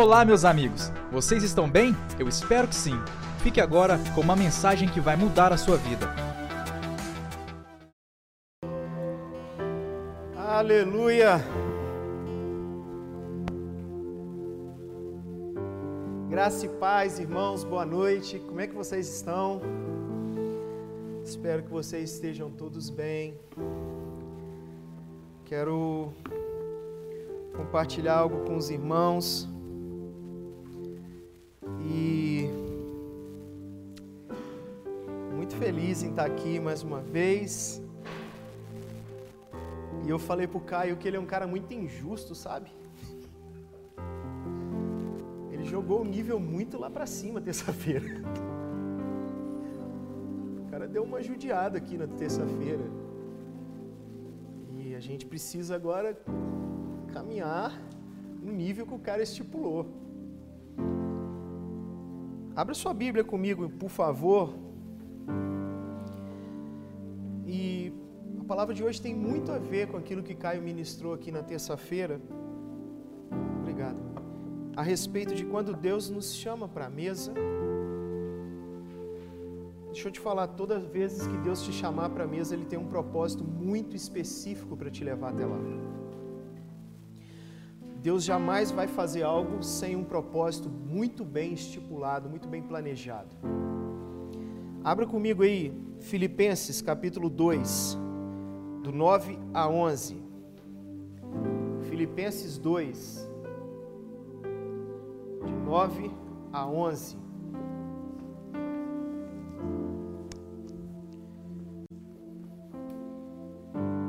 Olá, meus amigos! Vocês estão bem? Eu espero que sim. Fique agora com uma mensagem que vai mudar a sua vida. Aleluia! Graça e paz, irmãos, boa noite. Como é que vocês estão? Espero que vocês estejam todos bem. Quero compartilhar algo com os irmãos. E muito feliz em estar aqui mais uma vez. E eu falei pro Caio que ele é um cara muito injusto, sabe? Ele jogou o nível muito lá pra cima terça-feira. O cara deu uma judiada aqui na terça-feira. E a gente precisa agora caminhar no nível que o cara estipulou. Abra sua Bíblia comigo, por favor. E a palavra de hoje tem muito a ver com aquilo que Caio ministrou aqui na terça-feira. Obrigado. A respeito de quando Deus nos chama para a mesa. Deixa eu te falar, todas as vezes que Deus te chamar para a mesa, Ele tem um propósito muito específico para te levar até lá. Deus jamais vai fazer algo sem um propósito muito bem estipulado, muito bem planejado. Abra comigo aí, Filipenses capítulo 2, do 9 a 11. Filipenses 2, de 9 a 11.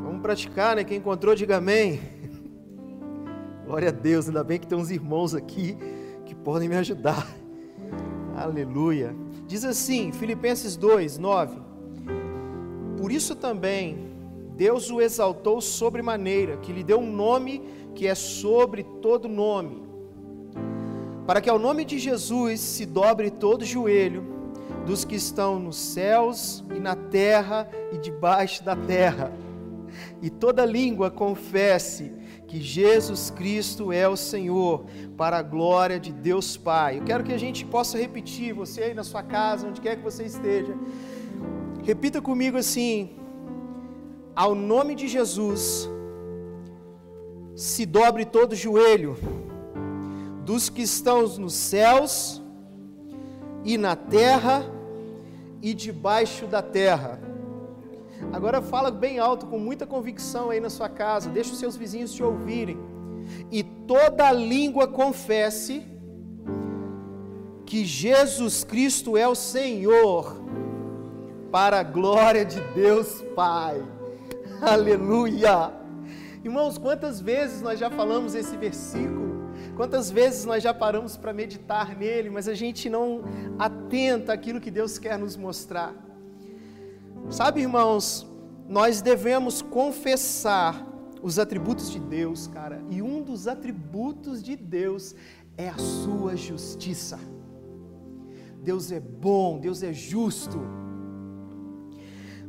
Vamos praticar, né? Quem encontrou, diga amém. Glória a Deus, ainda bem que tem uns irmãos aqui que podem me ajudar. Aleluia. Diz assim, Filipenses 2, 9. Por isso também Deus o exaltou sobremaneira, que lhe deu um nome que é sobre todo nome, para que ao nome de Jesus se dobre todo joelho dos que estão nos céus e na terra e debaixo da terra, e toda língua confesse que Jesus Cristo é o Senhor, para a glória de Deus Pai. Eu quero que a gente possa repetir, você aí na sua casa, onde quer que você esteja, repita comigo assim: ao nome de Jesus, se dobre todo joelho dos que estão nos céus e na terra e debaixo da terra Agora fala bem alto, com muita convicção aí na sua casa, deixa os seus vizinhos te ouvirem. E toda língua confesse que Jesus Cristo é o Senhor, para a glória de Deus Pai. Aleluia! Irmãos, quantas vezes nós já falamos esse versículo? Quantas vezes nós já paramos para meditar nele, mas a gente não atenta àquilo que Deus quer nos mostrar. Sabe, irmãos, nós devemos confessar os atributos de Deus, cara, e um dos atributos de Deus é a sua justiça. Deus é bom, Deus é justo.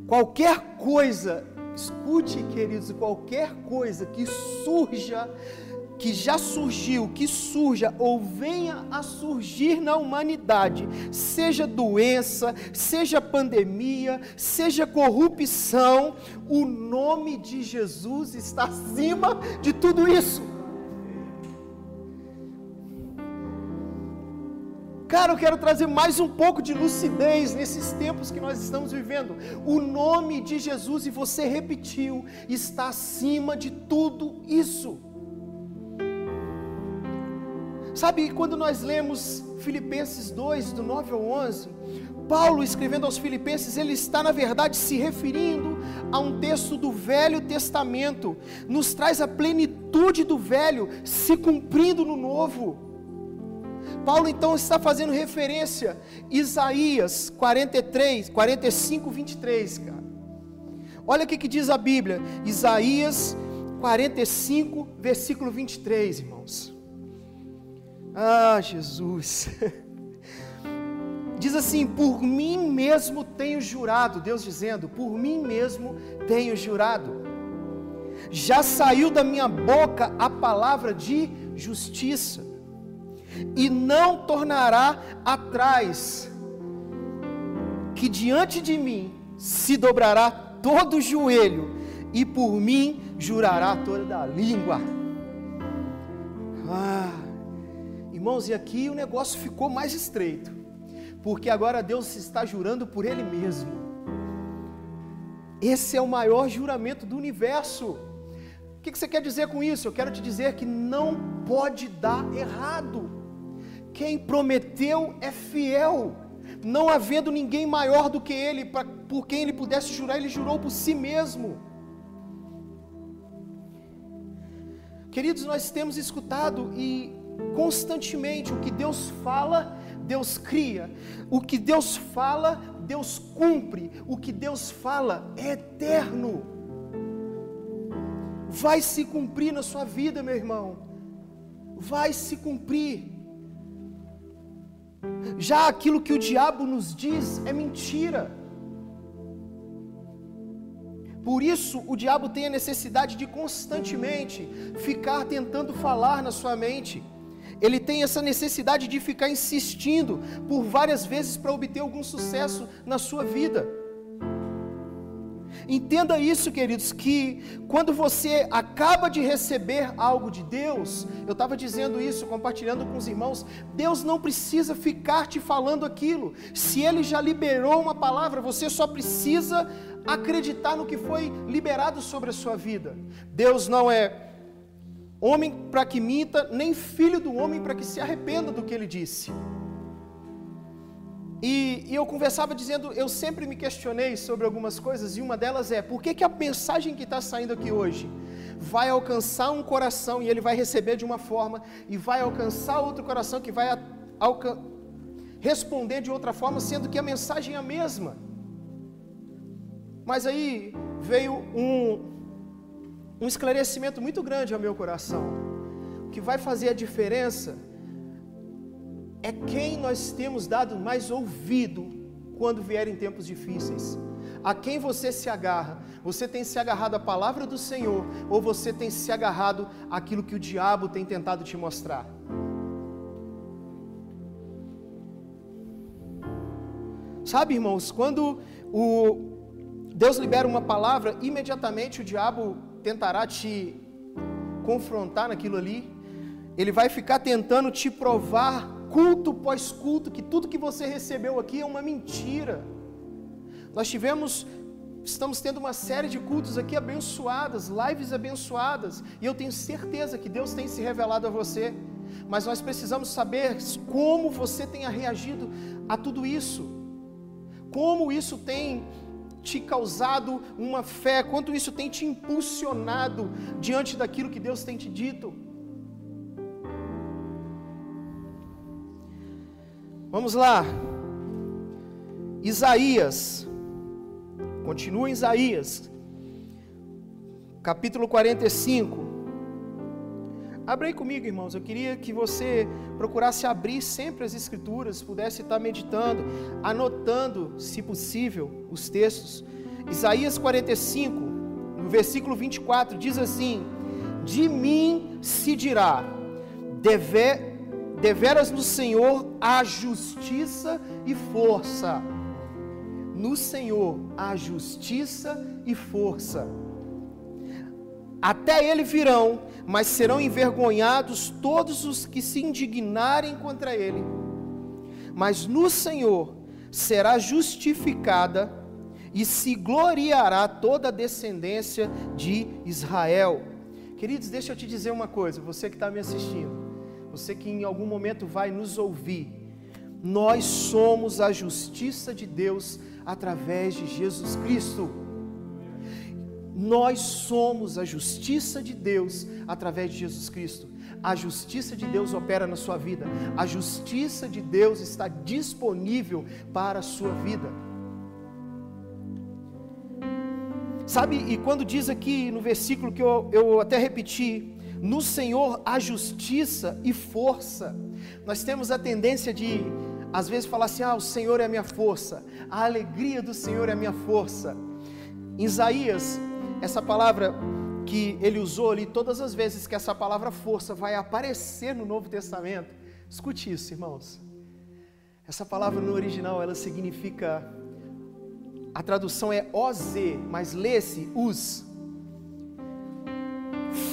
Qualquer coisa, escute, queridos, qualquer coisa que surja que já surgiu, que surja ou venha a surgir na humanidade, seja doença, seja pandemia, seja corrupção, o nome de Jesus está acima de tudo isso. Cara, eu quero trazer mais um pouco de lucidez nesses tempos que nós estamos vivendo. O nome de Jesus, e você repetiu, está acima de tudo isso. Sabe, quando nós lemos Filipenses 2, do 9 ao 11, Paulo escrevendo aos Filipenses, ele está na verdade se referindo a um texto do Velho Testamento, nos traz a plenitude do Velho se cumprindo no Novo. Paulo então está fazendo referência Isaías 43, 45, 23, cara. Olha o que, que diz a Bíblia, Isaías 45, versículo 23, irmãos. Ah, Jesus. Diz assim: Por mim mesmo tenho jurado, Deus dizendo: Por mim mesmo tenho jurado. Já saiu da minha boca a palavra de justiça. e não tornará atrás, que diante de mim se dobrará todo o joelho, e por mim jurará toda a língua. Ah, irmãos, e aqui o negócio ficou mais estreito, porque agora Deus está jurando por Ele mesmo. Esse é o maior juramento do universo. O que você quer dizer com isso? Eu quero te dizer que não pode dar errado. Quem prometeu é fiel não havendo ninguém maior do que ele, pra, por quem ele pudesse jurar, ele jurou por si mesmo. Queridos, nós temos escutado e constantemente o que Deus fala, Deus cria, o que Deus fala, Deus cumpre, o que Deus fala é eterno. Vai se cumprir na sua vida, meu irmão, vai se cumprir. Já aquilo que o diabo nos diz é mentira. Por isso, o diabo tem a necessidade de constantemente ficar tentando falar na sua mente. Ele tem essa necessidade de ficar insistindo por várias vezes para obter algum sucesso na sua vida. Entenda isso, queridos, que quando você acaba de receber algo de Deus, eu estava dizendo isso, compartilhando com os irmãos, Deus não precisa ficar te falando aquilo. Se Ele já liberou uma palavra, você só precisa acreditar no que foi liberado sobre a sua vida. Deus não é homem para que minta, nem filho do homem para que se arrependa do que ele disse. E, e, eu conversava dizendo, eu sempre me questionei sobre algumas coisas, e uma delas é, por que, que a mensagem que está saindo aqui hoje vai alcançar um coração e ele vai receber de uma forma, e vai alcançar outro coração que vai responder de outra forma, sendo que a mensagem é a mesma. Mas aí veio um, um esclarecimento muito grande ao meu coração. O que vai fazer a diferença é quem nós temos dado mais ouvido quando vierem tempos difíceis. A quem você se agarra? Você tem se agarrado à palavra do Senhor ou você tem se agarrado àquilo que o diabo tem tentado te mostrar? Sabe, irmãos, quando o Deus libera uma palavra, imediatamente o diabo tentará te confrontar naquilo ali. Ele vai ficar tentando te provar culto pós culto, que tudo que você recebeu aqui é uma mentira. Nós tivemos, estamos tendo uma série de cultos aqui abençoadas, lives abençoadas, e eu tenho certeza que Deus tem se revelado a você, mas nós precisamos saber como você tenha reagido a tudo isso, como isso tem te causado uma fé, quanto isso tem te impulsionado diante daquilo que Deus tem te dito. Vamos lá. Isaías. Continua em Isaías. Capítulo 45. Abre aí comigo, irmãos. Eu queria que você procurasse abrir sempre as Escrituras, pudesse estar meditando, anotando, se possível, os textos. Isaías 45, no versículo 24, diz assim: De mim se dirá, deve, Deveras no Senhor há justiça e força. No Senhor há justiça e força. Até ele virão, mas serão envergonhados todos os que se indignarem contra ele. Mas no Senhor será justificada e se gloriará toda a descendência de Israel. Queridos, deixa eu te dizer uma coisa, você que está me assistindo você que em algum momento vai nos ouvir, nós somos a justiça de Deus através de Jesus Cristo. Nós somos a justiça de Deus através de Jesus Cristo. A justiça de Deus opera na sua vida. A justiça de Deus está disponível para a sua vida. Sabe, e quando diz aqui no versículo que eu, eu até repeti, no Senhor há justiça e força. Nós temos a tendência de, às vezes, falar assim: ah, o Senhor é a minha força, a alegria do Senhor é a minha força. Em Isaías, essa palavra que ele usou ali, todas as vezes que essa palavra força vai aparecer no Novo Testamento, Escute isso, irmãos. Essa palavra no original ela significa a tradução é OZ, mas lê-se us.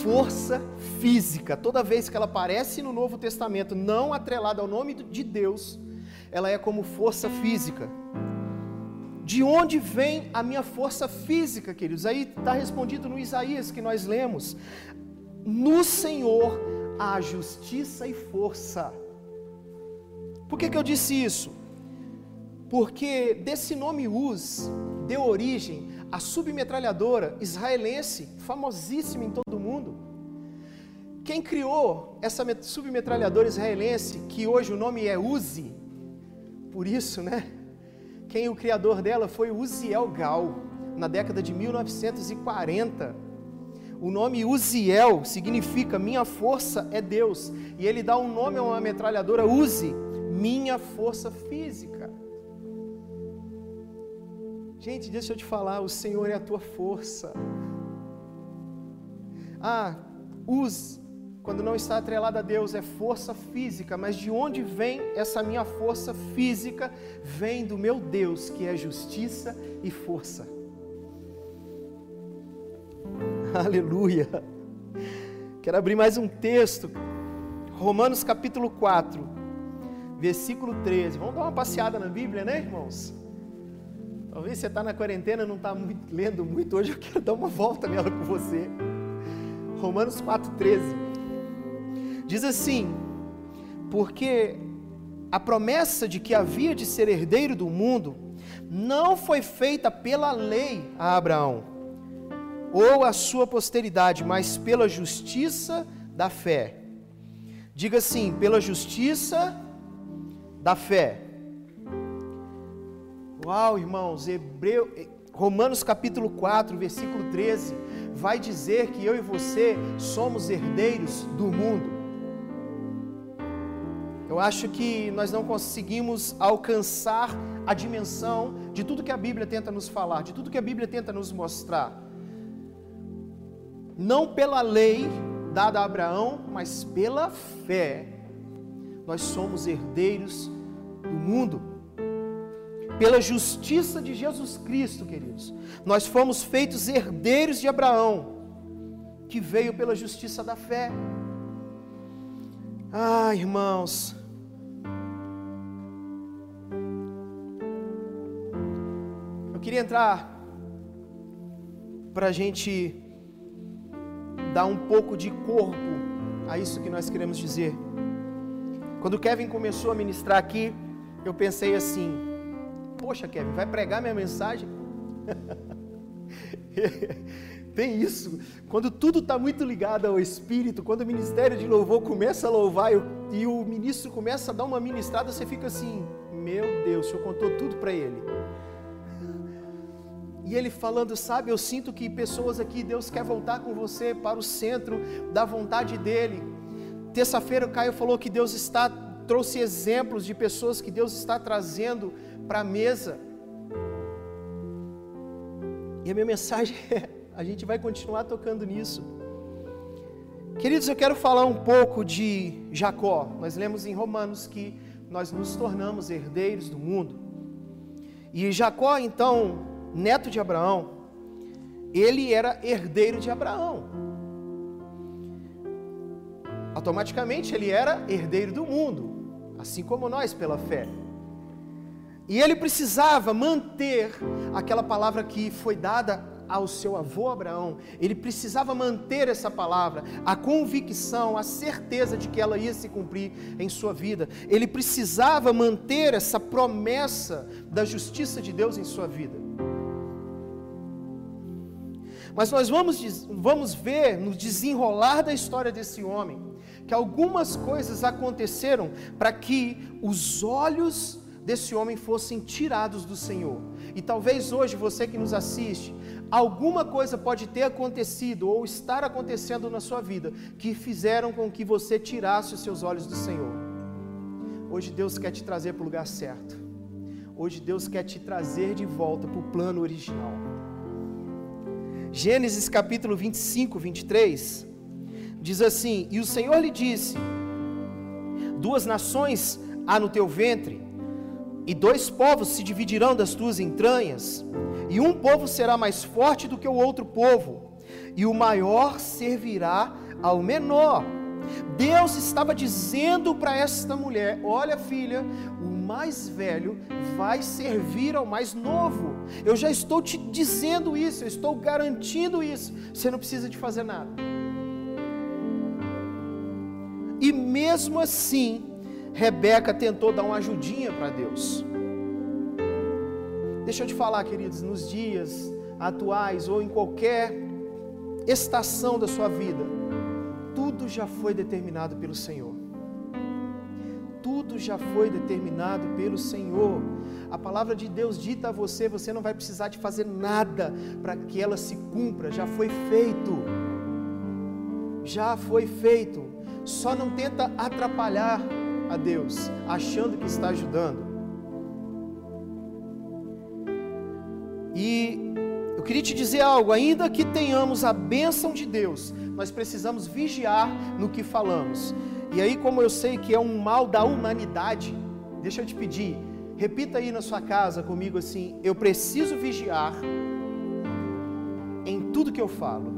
Força física. Toda vez que ela aparece no Novo Testamento, não atrelada ao nome de Deus, ela é como força física. De onde vem a minha força física, queridos? Aí está respondido no Isaías que nós lemos. No Senhor há justiça e força. Por que, que eu disse isso? porque desse nome Uz deu origem à submetralhadora israelense, famosíssima em todo o mundo. Quem criou essa submetralhadora israelense, que hoje o nome é Uzi, por isso, né? Quem o criador dela foi Uziel Gal, na década de 1940. O nome Uziel significa minha força é Deus, e ele dá um nome a uma metralhadora Uzi, minha força física. Gente, deixa eu te falar, o Senhor é a tua força. Ah, use, quando não está atrelado a Deus, é força física, mas de onde vem essa minha força física? Vem do meu Deus, que é justiça e força. Aleluia. Quero abrir mais um texto, Romanos capítulo 4, versículo 13. Vamos dar uma passeada na Bíblia, né, irmãos? Talvez você está na quarentena não está lendo muito. Hoje eu quero dar uma volta nela com você. Romanos 4,13 diz assim: Porque a promessa de que havia de ser herdeiro do mundo não foi feita pela lei a Abraão ou a sua posteridade, mas pela justiça da fé. Diga assim: pela justiça da fé. Uau, irmãos, Hebreu, Romanos capítulo 4, versículo 13, vai dizer que eu e você somos herdeiros do mundo. Eu acho que nós não conseguimos alcançar a dimensão de tudo que a Bíblia tenta nos falar, de tudo que a Bíblia tenta nos mostrar. Não pela lei dada a Abraão, mas pela fé, nós somos herdeiros do mundo pela justiça de Jesus Cristo, queridos, nós fomos feitos herdeiros de Abraão, que veio pela justiça da fé. Ah, irmãos, eu queria entrar para a gente dar um pouco de corpo a isso que nós queremos dizer. Quando o Kevin começou a ministrar aqui, eu pensei assim: Poxa, Kevin, vai pregar minha mensagem? Tem isso. Quando tudo está muito ligado ao Espírito, quando o ministério de louvor começa a louvar e o ministro começa a dar uma ministrada, você fica assim: Meu Deus, o Senhor contou tudo para ele. E ele falando, sabe, eu sinto que pessoas aqui, Deus quer voltar com você para o centro da vontade dele. Terça-feira o Caio falou que Deus está trouxe exemplos de pessoas que Deus está trazendo para a mesa. E a minha mensagem é: a gente vai continuar tocando nisso. Queridos, eu quero falar um pouco de Jacó. Nós lemos em Romanos que nós nos tornamos herdeiros do mundo. E Jacó, então, neto de Abraão, ele era herdeiro de Abraão. Automaticamente ele era herdeiro do mundo, assim como nós pela fé. E ele precisava manter aquela palavra que foi dada ao seu avô Abraão. Ele precisava manter essa palavra, a convicção, a certeza de que ela ia se cumprir em sua vida. Ele precisava manter essa promessa da justiça de Deus em sua vida. Mas nós vamos, vamos ver no desenrolar da história desse homem que algumas coisas aconteceram para que os olhos desse homem fossem tirados do Senhor. E talvez hoje você que nos assiste, alguma coisa pode ter acontecido ou estar acontecendo na sua vida que fizeram com que você tirasse os seus olhos do Senhor. Hoje Deus quer te trazer para o lugar certo. Hoje Deus quer te trazer de volta para o plano original. Gênesis capítulo 25, 23 diz assim: E o Senhor lhe disse: duas nações há no teu ventre, e dois povos se dividirão das tuas entranhas, e um povo será mais forte do que o outro povo, e o maior servirá ao menor. Deus estava dizendo para esta mulher: Olha, filha, o mais velho vai servir ao mais novo. Eu já estou te dizendo isso, eu estou garantindo isso. Você não precisa de fazer nada. E mesmo assim, Rebeca tentou dar uma ajudinha para Deus. Deixa eu te falar, queridos, nos dias atuais ou em qualquer estação da sua vida, tudo já foi determinado pelo Senhor. Tudo já foi determinado pelo Senhor. A palavra de Deus dita a você, você não vai precisar de fazer nada para que ela se cumpra, já foi feito. Já foi feito. Só não tenta atrapalhar a Deus, achando que está ajudando. E eu queria te dizer algo, ainda que tenhamos a bênção de Deus, nós precisamos vigiar no que falamos. E aí, como eu sei que é um mal da humanidade, deixa eu te pedir, repita aí na sua casa comigo assim: eu preciso vigiar em tudo que eu falo.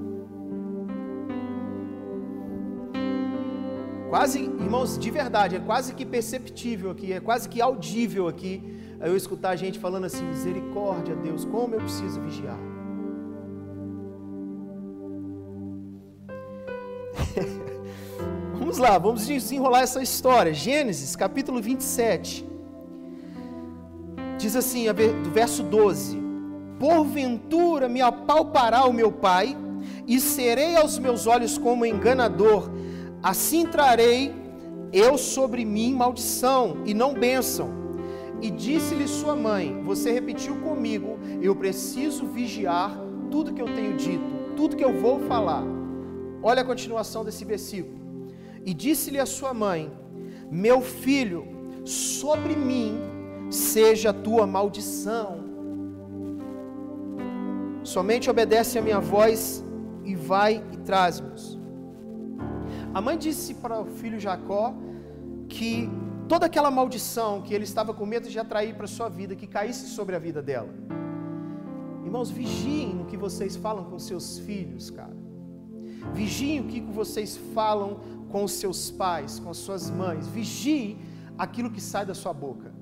Quase, irmãos, de verdade, é quase que perceptível aqui, é quase que audível aqui, eu escutar a gente falando assim: misericórdia, Deus, como eu preciso vigiar. vamos lá, vamos desenrolar essa história. Gênesis capítulo 27. Diz assim, do verso 12: Porventura me apalpará o meu pai, e serei aos meus olhos como enganador, assim trarei eu sobre mim maldição e não bênção. E disse-lhe sua mãe: Você repetiu comigo, eu preciso vigiar tudo que eu tenho dito, tudo que eu vou falar. Olha a continuação desse versículo. E disse-lhe a sua mãe: Meu filho, sobre mim seja a tua maldição. Somente obedece a minha voz e vai e traz-nos. A mãe disse para o filho Jacó que toda aquela maldição que ele estava com medo de atrair para sua vida, que caísse sobre a vida dela. Irmãos, vigiem no que vocês falam com seus filhos, cara. Vigiem o que vocês falam com os seus pais, com as suas mães. Vigie aquilo que sai da sua boca.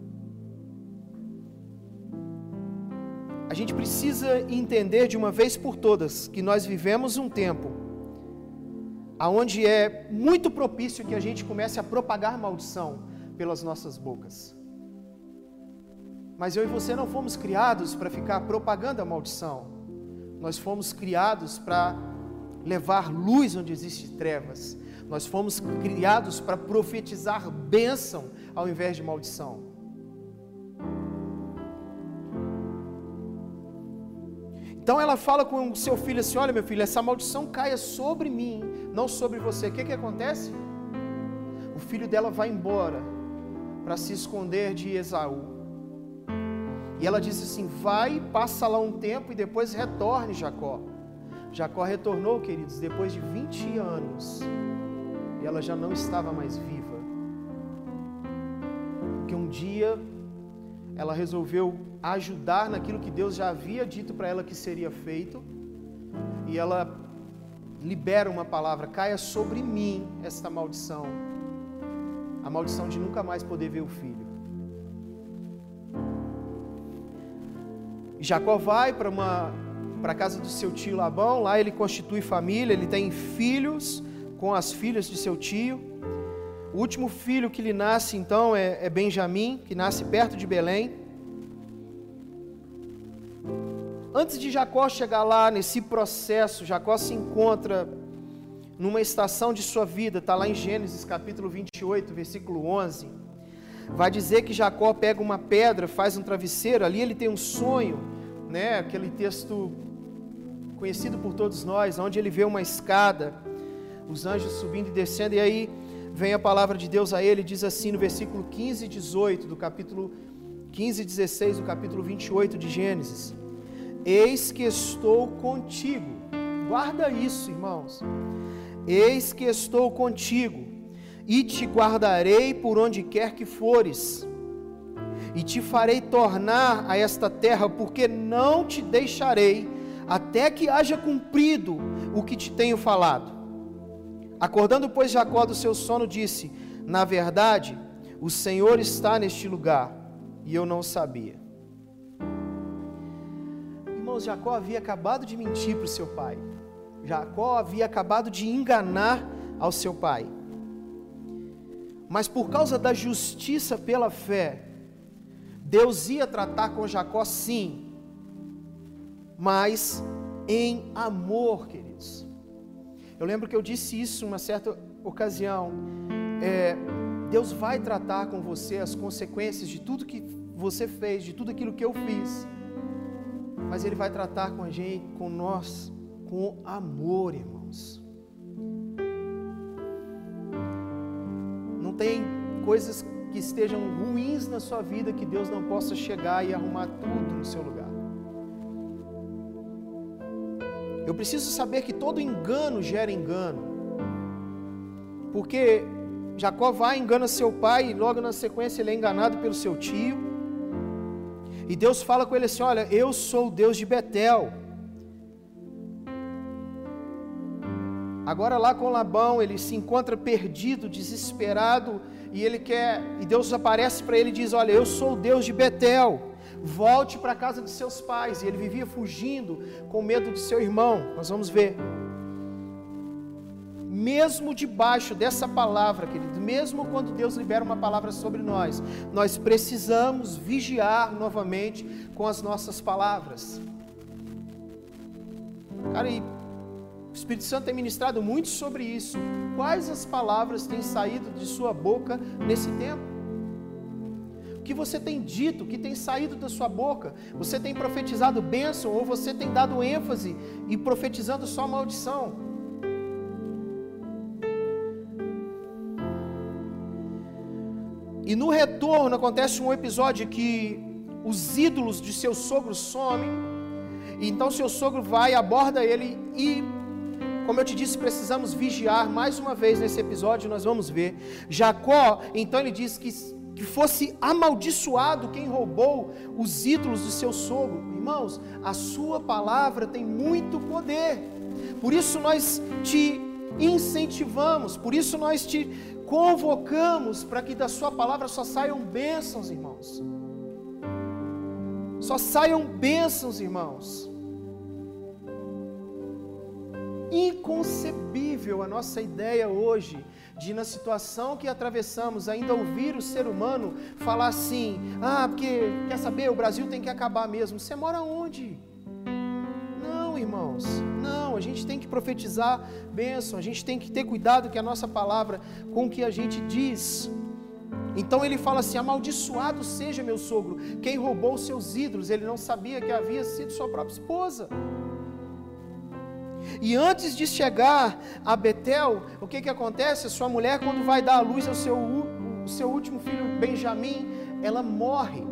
A gente precisa entender de uma vez por todas que nós vivemos um tempo aonde é muito propício que a gente comece a propagar maldição pelas nossas bocas. Mas eu e você não fomos criados para ficar propagando a maldição. Nós fomos criados para levar luz onde existe trevas. Nós fomos criados para profetizar bênção ao invés de maldição. Então ela fala com o seu filho assim: Olha, meu filho, essa maldição caia sobre mim, não sobre você. O que, que acontece? O filho dela vai embora para se esconder de Esaú. E ela disse assim: Vai, passa lá um tempo e depois retorne, Jacó. Jacó retornou, queridos, depois de 20 anos. E ela já não estava mais viva. Porque um dia ela resolveu ajudar naquilo que Deus já havia dito para ela que seria feito. E ela libera uma palavra: caia sobre mim esta maldição. A maldição de nunca mais poder ver o filho. Jacó vai para uma para a casa do seu tio Labão, lá ele constitui família, ele tem filhos com as filhas de seu tio. O último filho que lhe nasce então é, é Benjamim, que nasce perto de Belém. Antes de Jacó chegar lá nesse processo, Jacó se encontra numa estação de sua vida, está lá em Gênesis capítulo 28, versículo 11. Vai dizer que Jacó pega uma pedra, faz um travesseiro, ali ele tem um sonho, né? Aquele texto conhecido por todos nós, onde ele vê uma escada, os anjos subindo e descendo, e aí vem a palavra de Deus a ele, diz assim no versículo 15 e 18 do capítulo 15 e 16 do capítulo 28 de Gênesis: Eis que estou contigo. Guarda isso, irmãos. Eis que estou contigo, e te guardarei por onde quer que fores, e te farei tornar a esta terra, porque não te deixarei até que haja cumprido o que te tenho falado. Acordando, pois, Jacó do seu sono, disse: Na verdade, o Senhor está neste lugar, e eu não sabia. Irmãos, Jacó havia acabado de mentir para o seu pai. Jacó havia acabado de enganar ao seu pai. Mas por causa da justiça pela fé, Deus ia tratar com Jacó sim, mas em amor, queridos. Eu lembro que eu disse isso uma certa ocasião. É, Deus vai tratar com você as consequências de tudo que você fez, de tudo aquilo que eu fiz. Mas Ele vai tratar com a gente, com nós, com amor, irmãos. Não tem coisas que estejam ruins na sua vida que Deus não possa chegar e arrumar tudo no seu lugar. Eu preciso saber que todo engano gera engano. Porque Jacó vai, engana seu pai, e logo na sequência ele é enganado pelo seu tio. E Deus fala com ele assim: Olha, eu sou o Deus de Betel. Agora lá com Labão, ele se encontra perdido, desesperado, e ele quer, e Deus aparece para ele e diz: "Olha, eu sou o Deus de Betel. Volte para a casa de seus pais". E ele vivia fugindo com medo de seu irmão. Nós vamos ver. Mesmo debaixo dessa palavra, querido, mesmo quando Deus libera uma palavra sobre nós, nós precisamos vigiar novamente com as nossas palavras. Cara, e o Espírito Santo tem ministrado muito sobre isso. Quais as palavras têm saído de sua boca nesse tempo? Que você tem dito, que tem saído da sua boca? Você tem profetizado bênção ou você tem dado ênfase e profetizando só maldição? E no retorno acontece um episódio que os ídolos de seu sogro somem. Então seu sogro vai, aborda ele e como eu te disse, precisamos vigiar mais uma vez nesse episódio, nós vamos ver. Jacó, então ele diz que, que fosse amaldiçoado quem roubou os ídolos de seu sogro. Irmãos, a sua palavra tem muito poder. Por isso nós te incentivamos, por isso nós te convocamos para que da sua palavra só saiam bênçãos, irmãos. Só saiam bênçãos, irmãos inconcebível a nossa ideia hoje de, na situação que atravessamos, ainda ouvir o ser humano falar assim: ah, porque quer saber, o Brasil tem que acabar mesmo. Você mora onde? Não, irmãos, não, a gente tem que profetizar bênção, a gente tem que ter cuidado que a nossa palavra, com o que a gente diz. Então ele fala assim: amaldiçoado seja meu sogro, quem roubou seus ídolos, ele não sabia que havia sido sua própria esposa. E antes de chegar a Betel, o que, que acontece? A sua mulher, quando vai dar à luz ao seu, o seu último filho, Benjamim, ela morre.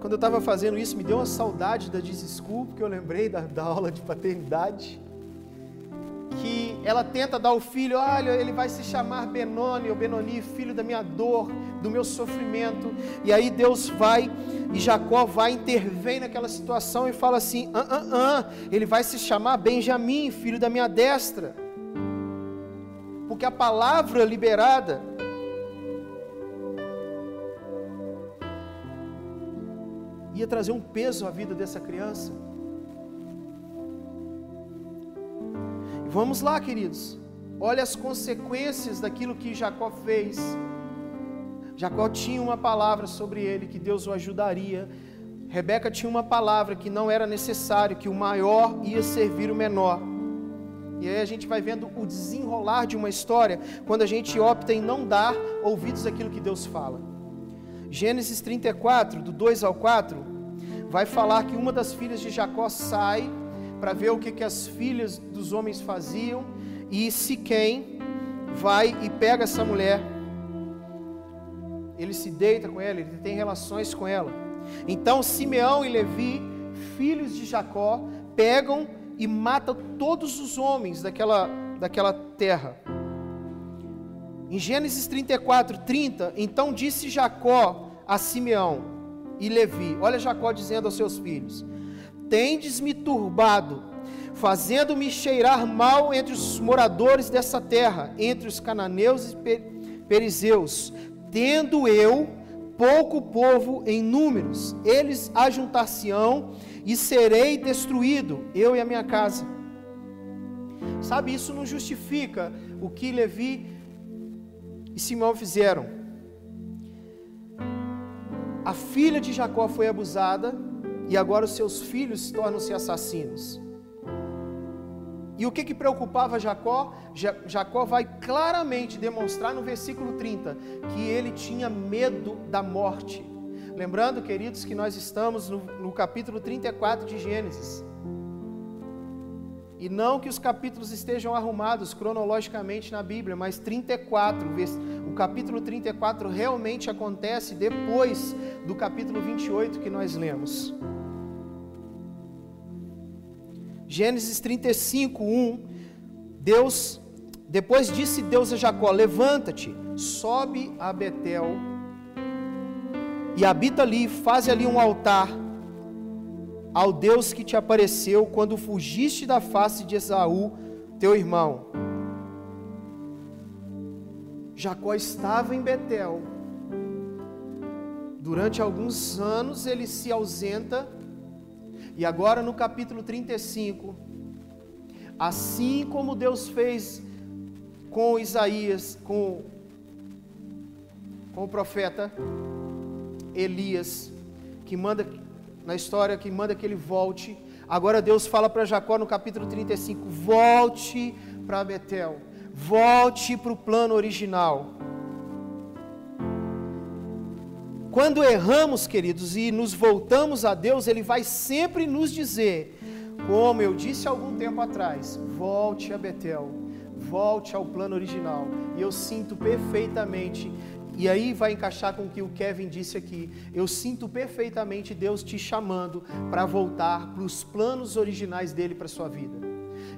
Quando eu estava fazendo isso, me deu uma saudade da desculpa, porque eu lembrei da, da aula de paternidade que ela tenta dar o filho, olha, ele vai se chamar Benoni ou Benoni, filho da minha dor, do meu sofrimento. E aí Deus vai e Jacó vai intervém naquela situação e fala assim: ah, ah, ah, ele vai se chamar Benjamim, filho da minha destra. Porque a palavra liberada ia trazer um peso à vida dessa criança. Vamos lá, queridos. Olha as consequências daquilo que Jacó fez. Jacó tinha uma palavra sobre ele que Deus o ajudaria. Rebeca tinha uma palavra que não era necessário, que o maior ia servir o menor. E aí a gente vai vendo o desenrolar de uma história quando a gente opta em não dar ouvidos àquilo que Deus fala. Gênesis 34, do 2 ao 4, vai falar que uma das filhas de Jacó sai para ver o que, que as filhas dos homens faziam, e Siquém vai e pega essa mulher, ele se deita com ela, ele tem relações com ela. Então Simeão e Levi, filhos de Jacó, pegam e matam todos os homens daquela, daquela terra. Em Gênesis 34, 30, então disse Jacó a Simeão e Levi: Olha Jacó dizendo aos seus filhos: Tendes-me turbado, fazendo-me cheirar mal entre os moradores dessa terra, entre os cananeus e perizeus, tendo eu pouco povo em números, eles ajuntar-se-ão e serei destruído, eu e a minha casa. Sabe, isso não justifica o que Levi e Simão fizeram. A filha de Jacó foi abusada e agora os seus filhos tornam-se assassinos. E o que, que preocupava Jacó? Jacó vai claramente demonstrar no versículo 30 que ele tinha medo da morte. Lembrando, queridos, que nós estamos no, no capítulo 34 de Gênesis. E não que os capítulos estejam arrumados cronologicamente na Bíblia, mas 34, o capítulo 34 realmente acontece depois do capítulo 28 que nós lemos. Gênesis 35, 1. Deus, depois disse Deus a Jacó: Levanta-te, sobe a Betel e habita ali, faz ali um altar ao Deus que te apareceu quando fugiste da face de Esaú, teu irmão. Jacó estava em Betel. Durante alguns anos ele se ausenta e agora no capítulo 35, assim como Deus fez com Isaías, com, com o profeta Elias, que manda na história que manda que ele volte. Agora Deus fala para Jacó no capítulo 35: volte para Betel, volte para o plano original. Quando erramos, queridos, e nos voltamos a Deus, Ele vai sempre nos dizer, como eu disse algum tempo atrás: volte a Betel, volte ao plano original. E eu sinto perfeitamente, e aí vai encaixar com o que o Kevin disse aqui. Eu sinto perfeitamente Deus te chamando para voltar para os planos originais dele para a sua vida.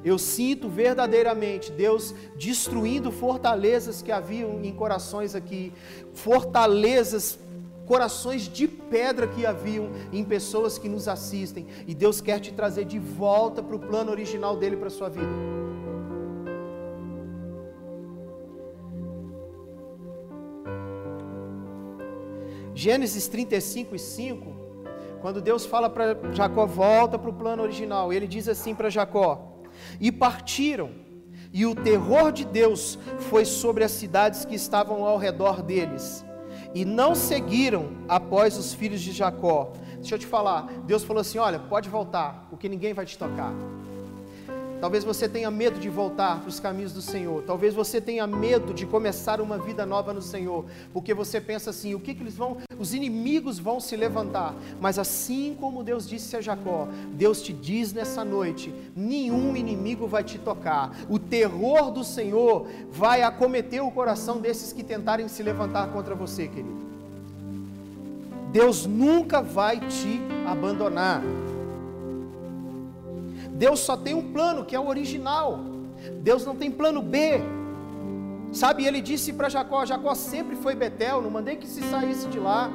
Eu sinto verdadeiramente Deus destruindo fortalezas que haviam em corações aqui, fortalezas corações de pedra que haviam em pessoas que nos assistem, e Deus quer te trazer de volta para o plano original dele para a sua vida. Gênesis 35 e 5, quando Deus fala para Jacó, volta para o plano original, ele diz assim para Jacó: E partiram, e o terror de Deus foi sobre as cidades que estavam ao redor deles e não seguiram após os filhos de Jacó. Deixa eu te falar, Deus falou assim: olha, pode voltar, porque ninguém vai te tocar. Talvez você tenha medo de voltar para os caminhos do Senhor. Talvez você tenha medo de começar uma vida nova no Senhor, porque você pensa assim: o que, que eles vão, os inimigos vão se levantar. Mas assim como Deus disse a Jacó, Deus te diz nessa noite: nenhum inimigo vai te tocar. O terror do Senhor vai acometer o coração desses que tentarem se levantar contra você, querido. Deus nunca vai te abandonar. Deus só tem um plano, que é o original. Deus não tem plano B. Sabe, ele disse para Jacó: Jacó sempre foi Betel, não mandei que se saísse de lá.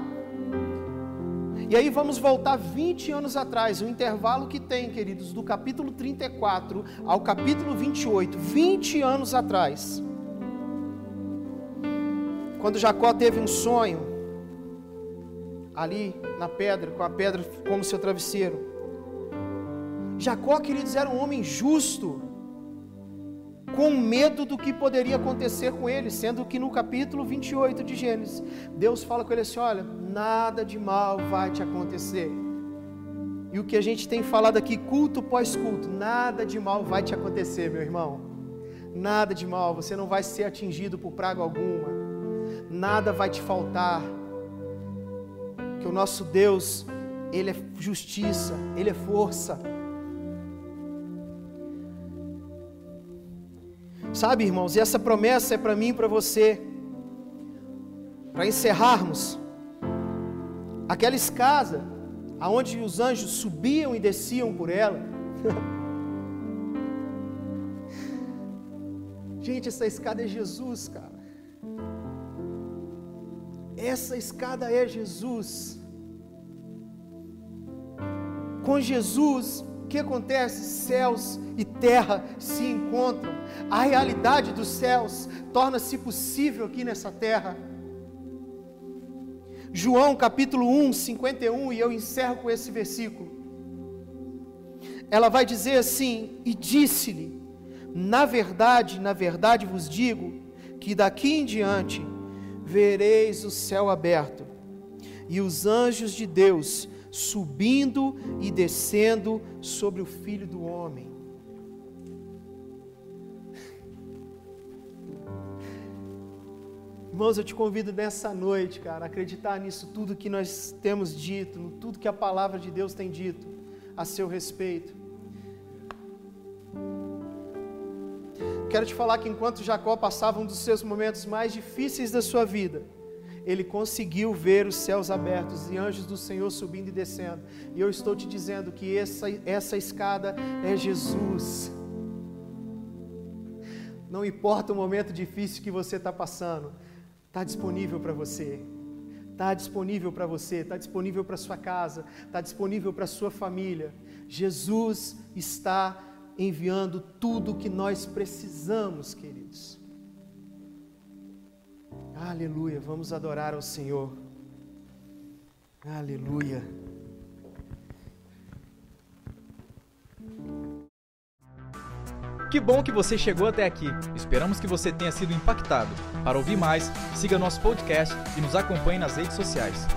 E aí vamos voltar 20 anos atrás, o intervalo que tem, queridos, do capítulo 34 ao capítulo 28, 20 anos atrás. Quando Jacó teve um sonho, ali na pedra, com a pedra como seu travesseiro. Jacó, queridos, era um homem justo, com medo do que poderia acontecer com ele, sendo que no capítulo 28 de Gênesis, Deus fala com ele assim: olha, nada de mal vai te acontecer. E o que a gente tem falado aqui, culto pós culto, nada de mal vai te acontecer, meu irmão. Nada de mal, você não vai ser atingido por praga alguma, nada vai te faltar. Que o nosso Deus, Ele é justiça, Ele é força. Sabe, irmãos, e essa promessa é para mim e para você. Para encerrarmos, aquela escada aonde os anjos subiam e desciam por ela. Gente, essa escada é Jesus, cara. Essa escada é Jesus. Com Jesus, que acontece? Céus e terra se encontram. A realidade dos céus torna-se possível aqui nessa terra. João capítulo 1, 51, e eu encerro com esse versículo. Ela vai dizer assim: E disse-lhe: Na verdade, na verdade vos digo, que daqui em diante vereis o céu aberto e os anjos de Deus subindo e descendo sobre o filho do homem. Irmãos, eu te convido nessa noite, cara, a acreditar nisso tudo que nós temos dito, no tudo que a palavra de Deus tem dito a seu respeito. Quero te falar que enquanto Jacó passava um dos seus momentos mais difíceis da sua vida, ele conseguiu ver os céus abertos e anjos do Senhor subindo e descendo. E eu estou te dizendo que essa, essa escada é Jesus. Não importa o momento difícil que você está passando, está disponível para você. Está disponível para você, está disponível para sua casa, está disponível para sua família. Jesus está enviando tudo o que nós precisamos, queridos. Aleluia, vamos adorar ao Senhor. Aleluia. Que bom que você chegou até aqui. Esperamos que você tenha sido impactado. Para ouvir mais, siga nosso podcast e nos acompanhe nas redes sociais.